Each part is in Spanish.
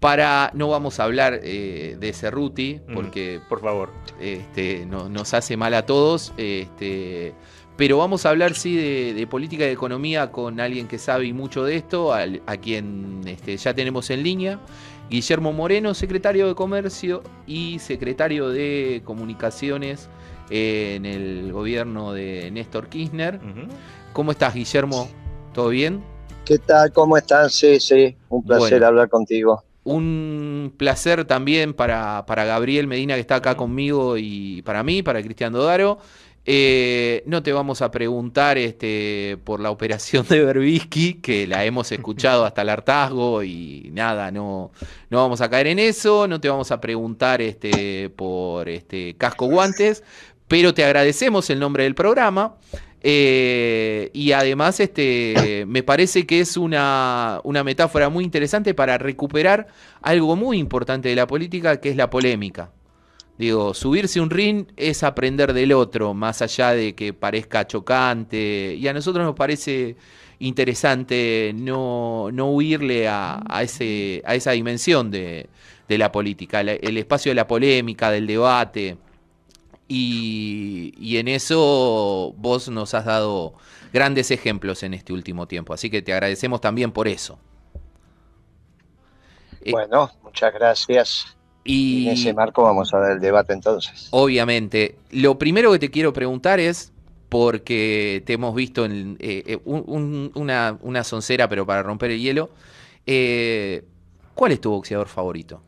Para, no vamos a hablar eh, de Cerruti, porque por favor. Este, nos hace mal a todos. Este, pero vamos a hablar sí de, política de economía con alguien que sabe mucho de esto, a, quien este, ya tenemos en línea. Guillermo Moreno, secretario de Comercio y secretario de Comunicaciones en el gobierno de Néstor Kirchner. ¿Cómo estás, Guillermo? ¿Todo bien? ¿Qué tal? ¿Cómo estás? Sí, sí, un placer hablar contigo. Un placer también para, para Gabriel Medina, que está acá conmigo, y para mí, para Cristian Dodaro. Eh, no te vamos a preguntar este, por la operación de Berbisky, que la hemos escuchado hasta el hartazgo y nada, no, no vamos a caer en eso. No te vamos a preguntar este, por este, casco guantes, pero te agradecemos el nombre del programa. Eh, y además, este, me parece que es una, una metáfora muy interesante para recuperar algo muy importante de la política, que es la polémica. Digo, subirse un ring es aprender del otro, más allá de que parezca chocante. Y a nosotros nos parece interesante no, no huirle a, ese, a esa dimensión de, de la política, el espacio de la polémica, del debate. Y, en eso vos nos has dado grandes ejemplos en este último tiempo, así que te agradecemos también por eso. Eh, bueno, muchas gracias. Y en ese marco vamos a ver el debate entonces. Obviamente. Lo primero que te quiero preguntar es, porque te hemos visto en eh, eh, una, una soncera, pero para romper el hielo, ¿cuál es tu boxeador favorito?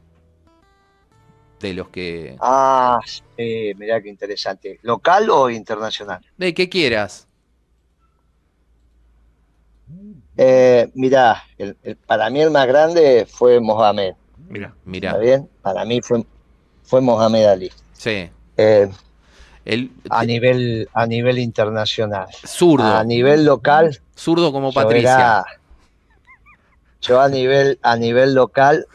De los que... Ah, sí, mirá qué interesante. ¿Local o internacional? De que quieras. Eh, mirá, para mí el más grande fue Mohamed. Mira, mira. ¿Está bien? Para mí fue, fue Mohamed Ali. Sí. Eh, a, nivel, a nivel internacional. Zurdo. A nivel local. Zurdo como Patricia. yo a nivel, a nivel local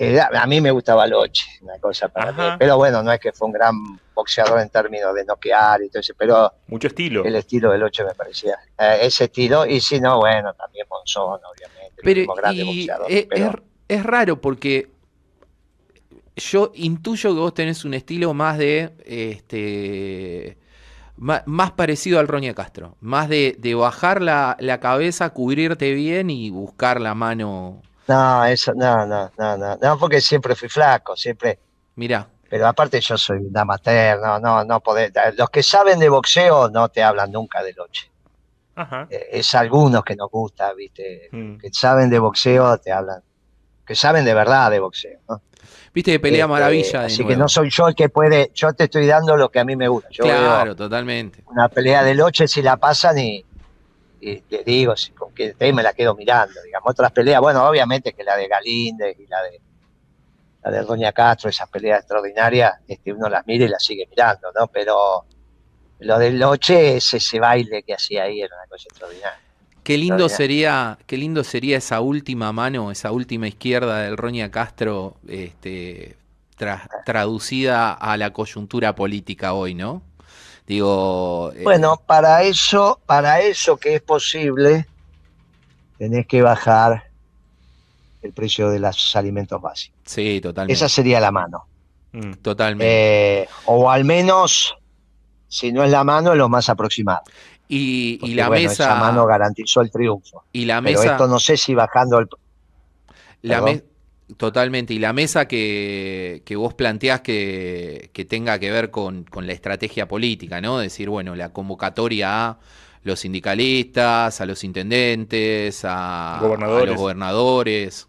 a mí me gustaba Loche, una cosa para mí. Pero bueno, no es que fue un gran boxeador en términos de noquear y todo eso, pero. Mucho estilo. El estilo de Loche me parecía. Eh, ese estilo, y si no, bueno, también Monzón, obviamente. Pero, es, raro porque yo intuyo que vos tenés un estilo más de. este más, parecido al Roña Castro, más de, bajar la, la cabeza, cubrirte bien y buscar la mano no, eso, no, no, no, no, no, porque siempre fui flaco, siempre. Mira. Pero aparte yo soy un amateur, no, no, no poder. Los que saben de boxeo no te hablan nunca de Loche. Ajá. Eh, es algunos que nos gusta, viste, mm. que saben de boxeo te hablan, que saben de verdad de boxeo, ¿no? Viste que pelea este, maravilla. así que no soy yo el que puede, yo te estoy dando lo que a mí me gusta. claro, totalmente. Una pelea de Loche si la pasan y, y le digo, si, con que me la quedo mirando, digamos, otras peleas, bueno, obviamente que la de Galíndez y la de la de Doña Castro, esas peleas extraordinarias, este, uno las mira y las sigue mirando, ¿no? Pero lo del Loche, ese, ese baile que hacía ahí era una cosa extraordinaria. Qué lindo sería, qué lindo sería esa última mano, esa última izquierda del Roña Castro, este, traducida a la coyuntura política hoy, ¿no? Digo. Eh, bueno, para eso, para eso que es posible, tenés que bajar el precio de los alimentos básicos. Sí, totalmente. Esa sería la mano. Mm, totalmente. Eh, o al menos, si no es la mano, es lo más aproximado. Y, la mesa. Esa mano garantizó el triunfo. Y la mesa. Pero esto no sé si bajando el. La, Totalmente. Y la mesa que, vos planteás que, tenga que ver con, la estrategia política, ¿no? Decir, bueno, la convocatoria a los sindicalistas, a los intendentes, a, los gobernadores.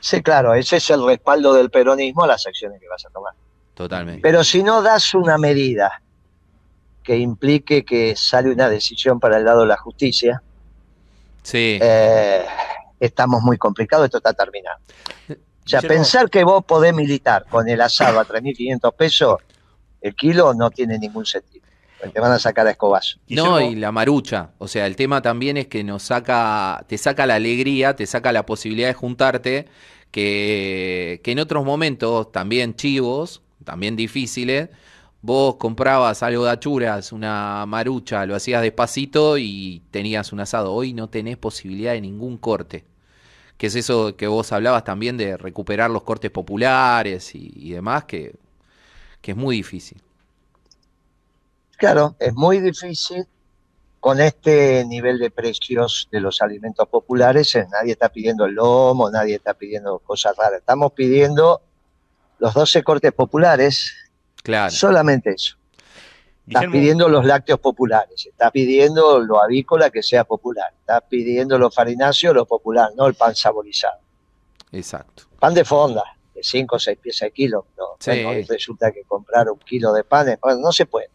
Sí, claro, ese es el respaldo del peronismo a las acciones que vas a tomar. Totalmente. Pero si no das una medida que implique que sale una decisión para el lado de la justicia, sí. Eh, estamos muy complicados, esto está terminado. O sea, pensar que vos podés militar con el asado a 3.500 pesos el kilo no tiene ningún sentido. Te van a sacar a escobazo. No, y la marucha. O sea, el tema también es que nos saca, te saca la alegría, te saca la posibilidad de juntarte, que, que en otros momentos también chivos, también difíciles, vos comprabas algo de achuras, una marucha, lo hacías despacito y tenías un asado. Hoy no tenés posibilidad de ningún corte. Que es eso que vos hablabas también de recuperar los cortes populares y, demás, que, que es muy difícil. Claro, es muy difícil con este nivel de precios de los alimentos populares. Eh, nadie está pidiendo el lomo, nadie está pidiendo cosas raras. Estamos pidiendo los 12 cortes populares. Claro. Solamente eso. Estás pidiendo los lácteos populares, estás pidiendo lo avícola que sea popular, estás pidiendo lo farináceo, lo popular, no el pan saborizado. Exacto. Pan de fonda, de 5 o 6 piezas de kilo. No, resulta que comprar un kilo de pan, bueno, no se puede.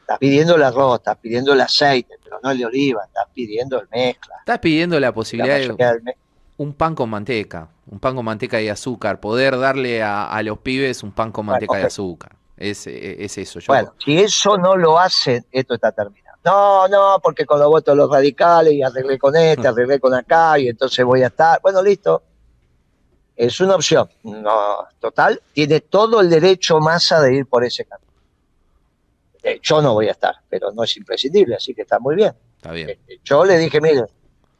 Estás pidiendo el arroz, estás pidiendo el aceite, pero no el de oliva, estás pidiendo el mezcla. Estás pidiendo la posibilidad de un pan con manteca, un pan con manteca y azúcar, poder darle a, los pibes un pan con manteca y azúcar. Es, eso. Yo... Bueno, si eso no lo hacen, esto está terminado. No, no, porque con los votos los radicales y arreglé con este, arreglé con acá y entonces voy a estar. Bueno, listo. Es una opción. No, total, tiene todo el derecho masa de ir por ese camino. Eh, yo no voy a estar, pero no es imprescindible, así que está muy bien. Está bien. Eh, yo le dije, mire,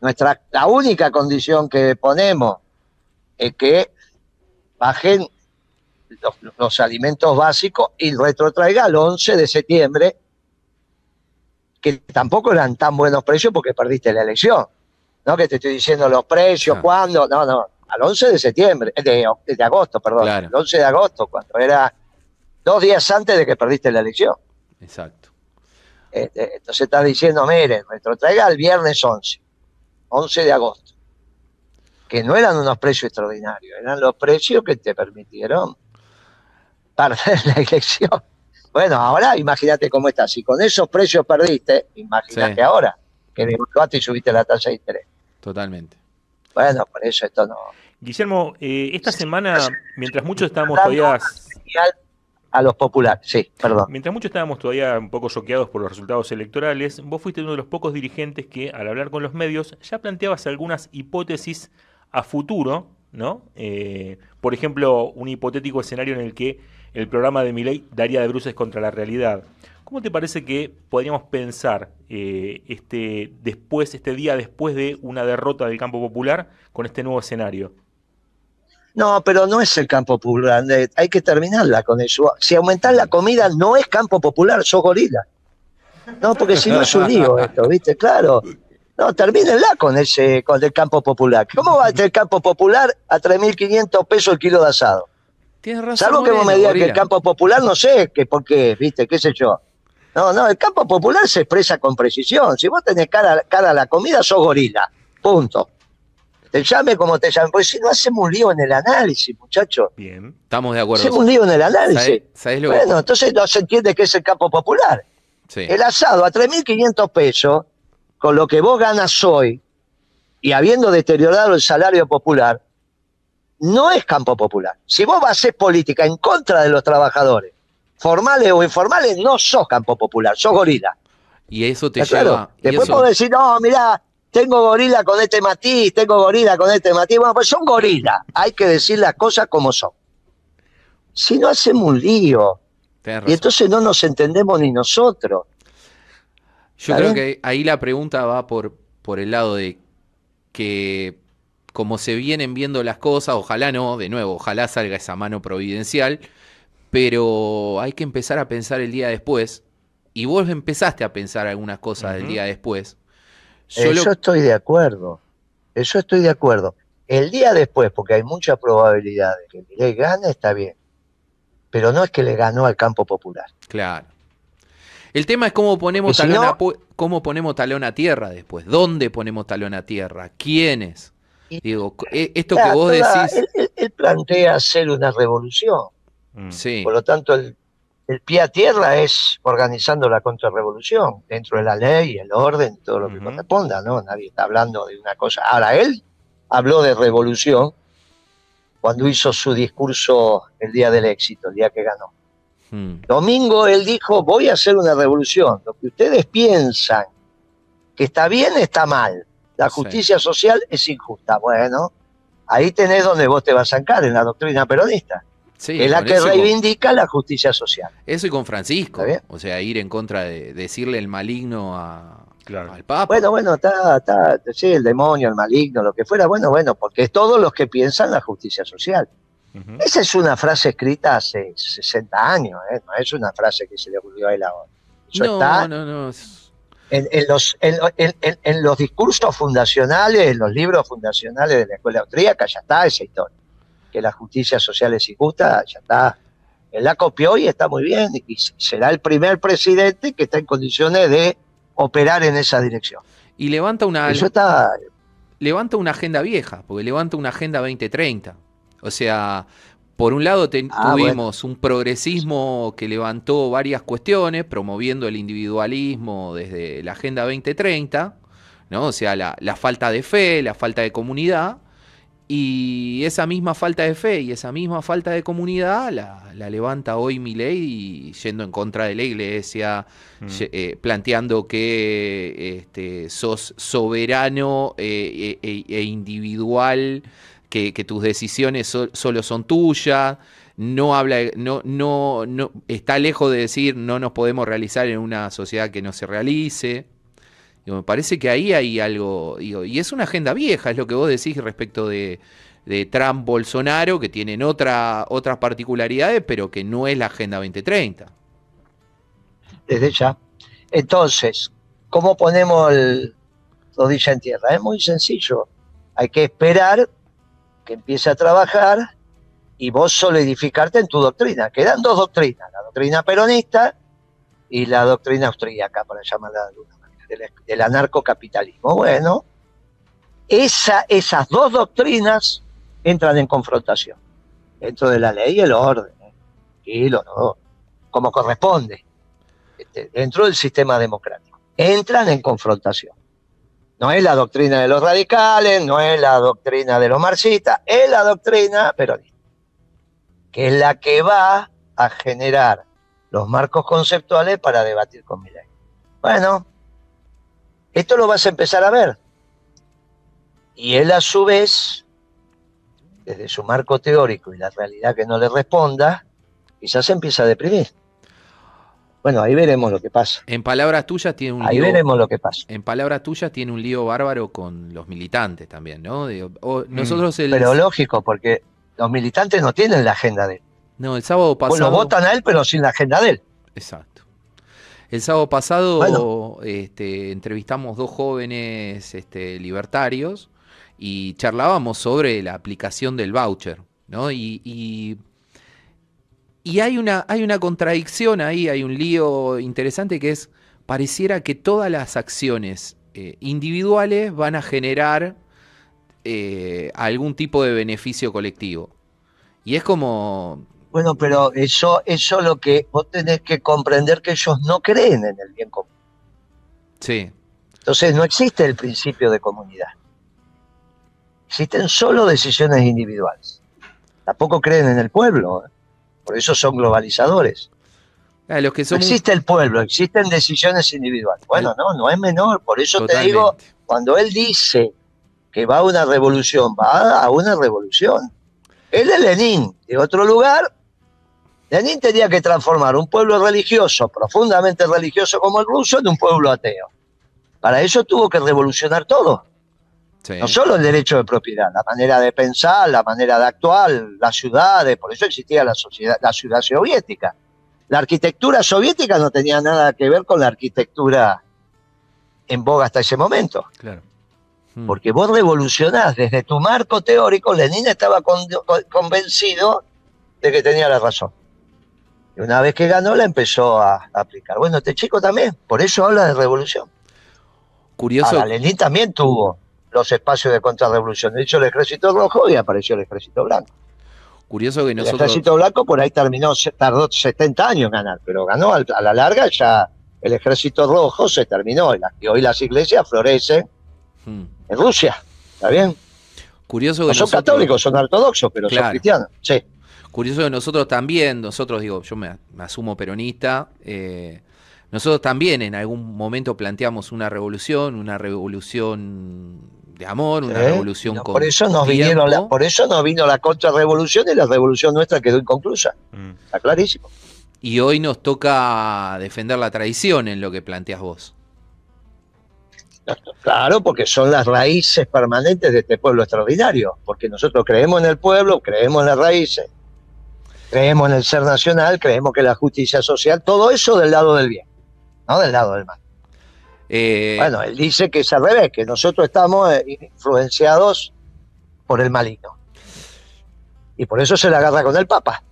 nuestra, la única condición que ponemos es que bajen los, alimentos básicos y retrotraiga al 11 de septiembre, que tampoco eran tan buenos precios porque perdiste la elección. No que te estoy diciendo los precios, cuándo, no, no, al 11 de septiembre, de, de agosto, perdón, el 11 de agosto, cuando era dos días antes de que perdiste la elección. Exacto. Este, entonces está diciendo, mire, retrotraiga el viernes 11, 11 de agosto, que no eran unos precios extraordinarios, eran los precios que te permitieron perder la elección. Bueno, ahora imagínate cómo está. Si con esos precios perdiste, imagínate ahora que devaluaste y subiste la tasa de interés. Totalmente. Bueno, por eso esto no. Guillermo, eh, esta semana, mientras muchos estábamos todavía a los populares, sí, perdón. Mientras muchos estábamos todavía un poco choqueados por los resultados electorales, vos fuiste uno de los pocos dirigentes que, al hablar con los medios, ya planteabas algunas hipótesis a futuro, ¿no? Eh, por ejemplo, un hipotético escenario en el que el programa de Milei daría de bruces contra la realidad. ¿Cómo te parece que podríamos pensar eh, este, después, este día después de una derrota del campo popular con este nuevo escenario? No, pero no es el campo popular. Hay que terminarla con eso. Si aumentar la comida no es campo popular, sos gorila. No, porque si no es un lío esto, ¿viste? Claro. No, termínenla con ese, con el campo popular. ¿Cómo va el campo popular a 3.500 pesos el kilo de asado? Tienes razón. Salvo que vos me digas que el campo popular, no sé, que por qué, ¿viste? ¿Qué sé yo? No, no, el campo popular se expresa con precisión. Si vos tenés cara, cara a la comida, sos gorila. Punto. Te llame como te llame, porque si no hacemos un lío en el análisis, muchachos. Bien, estamos de acuerdo. Hacemos un lío en el análisis. bueno, entonces no se entiende qué es el campo popular. El asado a 3.500 pesos, con lo que vos ganas hoy, y habiendo deteriorado el salario popular, no es campo popular. Si vos vas a hacer política en contra de los trabajadores, formales o informales, no sos campo popular, sos gorila. Y eso te lleva... Después podés decir, no, mirá, tengo gorila con este matiz, tengo gorila con este matiz. Bueno, pues son gorila. Hay que decir las cosas como son. Si no hacemos un lío. Y entonces no nos entendemos ni nosotros. Yo creo que ahí la pregunta va por, por el lado de que como se vienen viendo las cosas, ojalá no, de nuevo, ojalá salga esa mano providencial, pero hay que empezar a pensar el día después. Y vos empezaste a pensar algunas cosas del día después. Eso estoy de acuerdo. Eso estoy de acuerdo. El día después, porque hay mucha probabilidad de que le gane, está bien. Pero no es que le ganó al campo popular. Claro. El tema es cómo ponemos, talón, a, cómo ponemos talón a tierra después. ¿Dónde ponemos talón a tierra? ¿Quiénes? Digo, e, esto que vos decís. Él, plantea hacer una revolución. Mm. Sí. Por lo tanto, el, el pie a tierra es organizando la contrarrevolución, dentro de la ley, el orden, todo lo que corresponda, ¿no? Nadie está hablando de una cosa. Ahora, él habló de revolución cuando hizo su discurso el día del éxito, el día que ganó. Hmm. Domingo él dijo, voy a hacer una revolución. Lo que ustedes piensan que está bien, está mal. La justicia social es injusta. Bueno, ahí tenés donde vos te vas a sacar, en la doctrina peronista es la que reivindica la justicia social. Eso y con Francisco. O sea, ir en contra de decirle el maligno a, Claro. al Papa. Bueno, bueno, está, está, sí, el demonio, el maligno, lo que fuera, bueno, bueno, porque es todos los que piensan la justicia social. Esa es una frase escrita hace 60 años, ¿eh? no es una frase que se le ocurrió a él ahora. Eso no, está no, no. En, en los, en, en- los discursos fundacionales, en los libros fundacionales de la escuela austríaca, ya está esa historia. Que la justicia social es injusta, ya está. Él la copió y está muy bien, y será el primer presidente que está en condiciones de operar en esa dirección. Y levanta una, Eso está, levanta una agenda vieja, porque levanta una agenda 2030. O sea, por un lado ten- Ah, tuvimos un progresismo que levantó varias cuestiones, promoviendo el individualismo desde la agenda 2030, ¿no? O sea, la, la falta de fe, la falta de comunidad. Y esa misma falta de fe y esa misma falta de comunidad la, la levanta hoy Milei yendo en contra de la iglesia, Mm. eh, planteando que este, sos soberano eh, e, e- e individual, que, tus decisiones so- solo son tuyas, no habla, no, no, no, está lejos de decir no nos podemos realizar en una sociedad que no se realice. Me parece que ahí hay algo, digo, y es una agenda vieja, es lo que vos decís respecto de, de Trump, Bolsonaro, que tienen otra, otras particularidades, pero que no es la agenda 2030. desde ya. Entonces, ¿cómo ponemos el rodilla en tierra? Es muy sencillo. Hay que esperar que empiece a trabajar y vos solidificarte en tu doctrina. Quedan dos doctrinas, la doctrina peronista y la doctrina austríaca, para llamarla de alguna manera, del, anarcocapitalismo. Bueno, esa, esas dos doctrinas entran en confrontación dentro de la ley y el orden. ¿eh? Tranquilo, ¿no? Como corresponde este, dentro del sistema democrático. Entran en confrontación. No es la doctrina de los radicales, no es la doctrina de los marxistas, es la doctrina peronista, que es la que va a generar los marcos conceptuales para debatir con Milei. Bueno, esto lo vas a empezar a ver. Y él a su vez, desde su marco teórico y la realidad que no le responda, quizás se empieza a deprimir. Bueno, ahí veremos lo que pasa. En palabras tuyas tiene un Ahí lío, veremos lo que pasa. en palabras tuyas tiene un lío bárbaro con los militantes también, ¿no? Digo, o- nosotros el, Mm, Pero lógico, porque los militantes no tienen la agenda de él. no, el sábado Bueno, pasado votan a él, pero sin la agenda de él. Exacto. El sábado pasado Bueno. este, entrevistamos dos jóvenes este, libertarios y charlábamos sobre la aplicación del voucher, ¿no? Y, y, y hay, una, hay una contradicción ahí, hay un lío interesante que es, pareciera que todas las acciones eh, individuales van a generar eh, algún tipo de beneficio colectivo. Y es como, Bueno, pero eso, eso lo que vos tenés que comprender que ellos no creen en el bien común. sí, Entonces no existe el principio de comunidad. Existen solo decisiones individuales. Tampoco creen en el pueblo. ¿eh? Por eso son globalizadores. Ah, los que No existe el pueblo, existen decisiones individuales. Bueno, no, no es menor. Por eso te digo, cuando él dice que va a una revolución, va a una revolución. Él es Lenin, de otro lugar. Lenin tenía que transformar un pueblo religioso, profundamente religioso como el ruso, en un pueblo ateo. Para eso tuvo que revolucionar todo. Sí. No solo el derecho de propiedad, la manera de pensar, la manera de actuar, las ciudades, por eso existía la sociedad, la ciudad soviética. La arquitectura soviética no tenía nada que ver con la arquitectura en boga hasta ese momento. Claro. Mm. Porque vos revolucionás desde tu marco teórico, Lenin estaba con- con- convencido de que tenía la razón. Y una vez que ganó, la empezó a, a aplicar. Bueno, este chico también, por eso habla de revolución. Curioso, Ahora, Lenin también tuvo los espacios de contrarrevolución. Hizo el ejército rojo y apareció el ejército blanco. curioso que El nosotros, ejército blanco por ahí terminó, tardó 70 años en ganar, pero ganó a la larga ya el ejército rojo se terminó y, hoy las iglesias florecen Mm. en Rusia. ¿Está bien? curioso que No son nosotros- católicos, son ortodoxos, pero Claro. son cristianos. Sí. curioso que nosotros también, nosotros digo, yo me, me asumo peronista, eh, nosotros también en algún momento planteamos una revolución, una revolución de amor, una ¿Eh? revolución No, con por eso nos tiempo. vinieron la, por eso nos vino la contrarrevolución y la revolución nuestra quedó inconclusa. Mm. Está clarísimo. y hoy nos toca defender la tradición en lo que planteas vos. Claro, porque son las raíces permanentes de este pueblo extraordinario, porque nosotros creemos en el pueblo, creemos en las raíces, creemos en el ser nacional, creemos que la justicia social, todo eso del lado del bien, no del lado del mal. Eh, Bueno, él dice que es al revés, que nosotros estamos eh, influenciados por el maligno. Y por eso se la agarra con el Papa.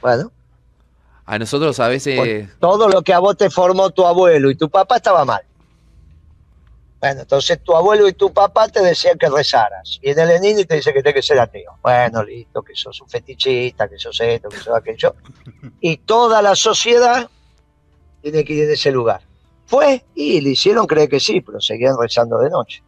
Bueno, a nosotros a veces... por todo lo que a vos te formó tu abuelo y tu papá estaba mal. Bueno, entonces tu abuelo y tu papá te decían que rezaras. Y en el Enini te dice que tienes que ser ateo. Bueno, listo, que sos un fetichista, que sos esto, que sos aquello. Y toda la sociedad tiene que ir en ese lugar. Fue y le hicieron creer que sí, pero seguían rezando de noche.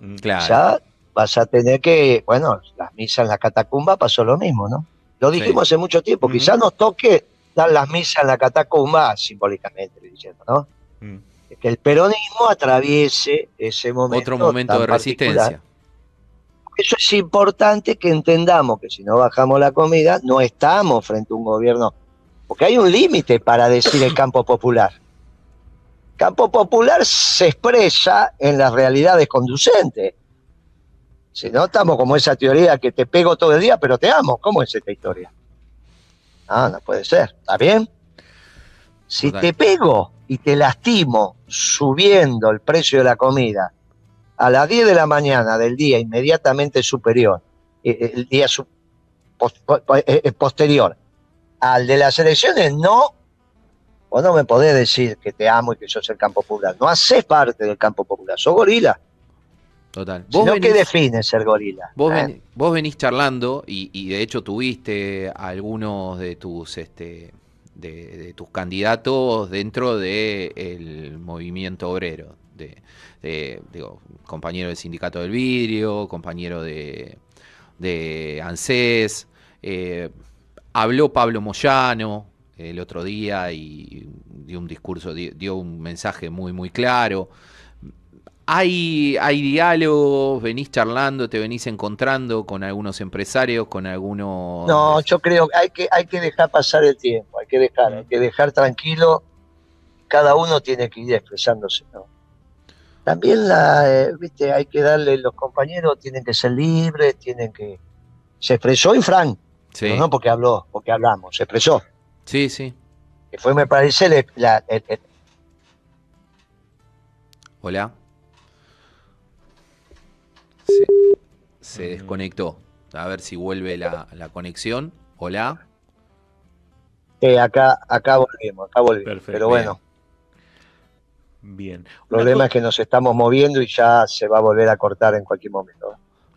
Mm, Claro. Ya vas a tener que, bueno, las misas en la catacumba pasó lo mismo, ¿no? Lo dijimos hace mucho tiempo, Ujú. quizás nos toque dar las misas en la catacumba simbólicamente, diciendo, ¿no? Mm. Que el peronismo atraviese ese momento. Otro momento tan de particular. resistencia. Eso es importante que entendamos que si no bajamos la comida, no estamos frente a un gobierno, porque hay un límite para decir el campo popular. Campo popular se expresa en las realidades conducentes. Si no, estamos como esa teoría que te pego todo el día, pero te amo. ¿Cómo es esta historia? Ah, no puede ser. ¿Está bien? Si te pego y te lastimo subiendo el precio de la comida a las 10 de la mañana del día inmediatamente superior, eh, el día su- eh, posterior al de las elecciones, no, vos no me podés decir que te amo y que sos el campo popular. No haces parte del campo popular, sos gorila. Total. Si no, ¿qué venís- define ser gorila? Vos, ¿Eh? ven- vos venís charlando y, y de hecho tuviste algunos de tus este de, de tus candidatos dentro del movimiento obrero, de, de- digo, compañero del sindicato del vidrio, compañero de, de ANSES, eh, habló Pablo Moyano el otro día y dio un discurso, di- dio un mensaje muy muy claro. Hay, hay diálogos, venís charlando, te venís encontrando con algunos empresarios, con algunos... No, yo creo que hay que, hay que dejar pasar el tiempo, hay que dejar, hay que dejar tranquilo, cada uno tiene que ir expresándose. ¿no? También la, eh, viste, hay que darle, los compañeros tienen que ser libres, tienen que... Se expresó y Frank, sí, pero no porque habló, porque hablamos, se expresó. sí, sí. Que fue, me parece, la- el- el- Hola. Se, se desconectó. A ver si vuelve la, la conexión. Hola. eh, acá, acá volvemos, acá volvemos. Perfecto. Pero bueno, Bien. el problema es que nos estamos moviendo y ya se va a volver a cortar en cualquier momento.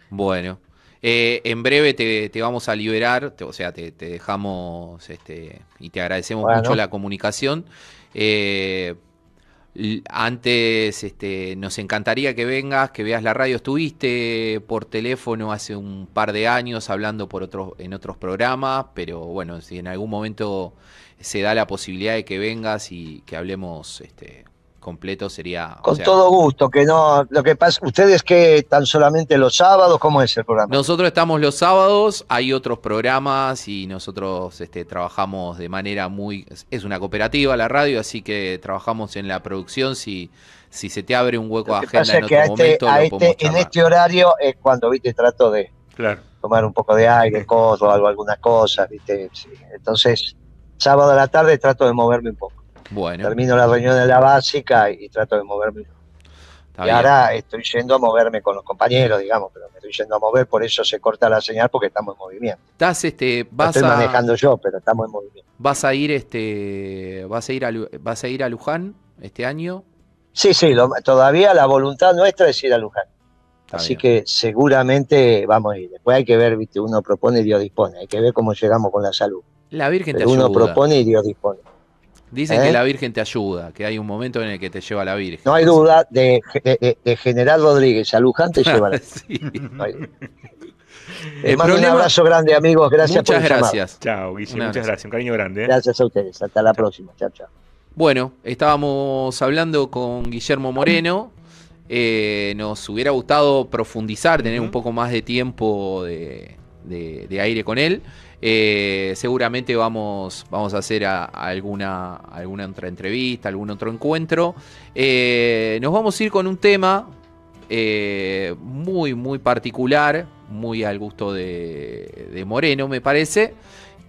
Bueno. Eh, en breve te, te vamos a liberar, te- o sea, te, te dejamos este, y te agradecemos Bueno. mucho la comunicación. Eh, antes este, nos encantaría que vengas, que veas la radio. Estuviste por teléfono hace un par de años hablando por otros, en otros programas, pero bueno, si en algún momento se da la posibilidad de que vengas y que hablemos este, completo, sería... o Con sea, todo gusto, que no, lo que pasa, ustedes que están solamente los sábados, ¿cómo es el programa? Nosotros estamos los sábados, hay otros programas y nosotros este, trabajamos de manera muy... Es una cooperativa la radio, así que trabajamos en la producción. Si, si se te abre un hueco de agenda pasa en otro a este, momento, a lo este- podemos en este horario es cuando, viste, trato de Claro. tomar un poco de aire, cosas, algo, algunas cosas, viste. sí. Entonces, sábado a la tarde trato de moverme un poco. Bueno, Termino la reunión de la básica y trato de moverme está y bien. ahora estoy yendo a moverme con los compañeros, digamos, pero me estoy yendo a mover, por eso se corta la señal porque estamos en movimiento. Estás, este, vas estoy a, manejando yo, pero estamos en movimiento. vas a ir, este, vas a ir a, vas a ir a Luján este año. Sí, sí, lo- todavía la voluntad nuestra es ir a Luján. Está Así bien. que seguramente vamos a ir. Después hay que ver, viste, uno propone y Dios dispone. Hay que ver cómo llegamos con la salud. La Virgen te Pero uno ayuda. propone y Dios dispone. Dicen ¿Eh? que la Virgen te ayuda, que hay un momento en el que te lleva la Virgen. No hay duda de, de- de- de General Rodríguez a Luján te lleva la no. El mando un abrazo grande, amigos. Gracias por Muchas el llamado. gracias. Chao, Guille. Muchas abrazo. gracias. Un cariño grande. ¿eh? Gracias a ustedes. Hasta la próxima. Chao, chao. Bueno, estábamos hablando con Guillermo Moreno. Eh, nos hubiera gustado profundizar, tener un poco más de tiempo de, de- de aire con él. Eh, seguramente vamos, vamos a hacer alguna, alguna otra entrevista, algún otro encuentro. Eh, nos vamos a ir con un tema eh, muy, muy particular, muy al gusto de, de Moreno, me parece.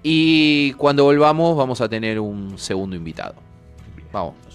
Y cuando volvamos vamos a tener un segundo invitado. Vamos.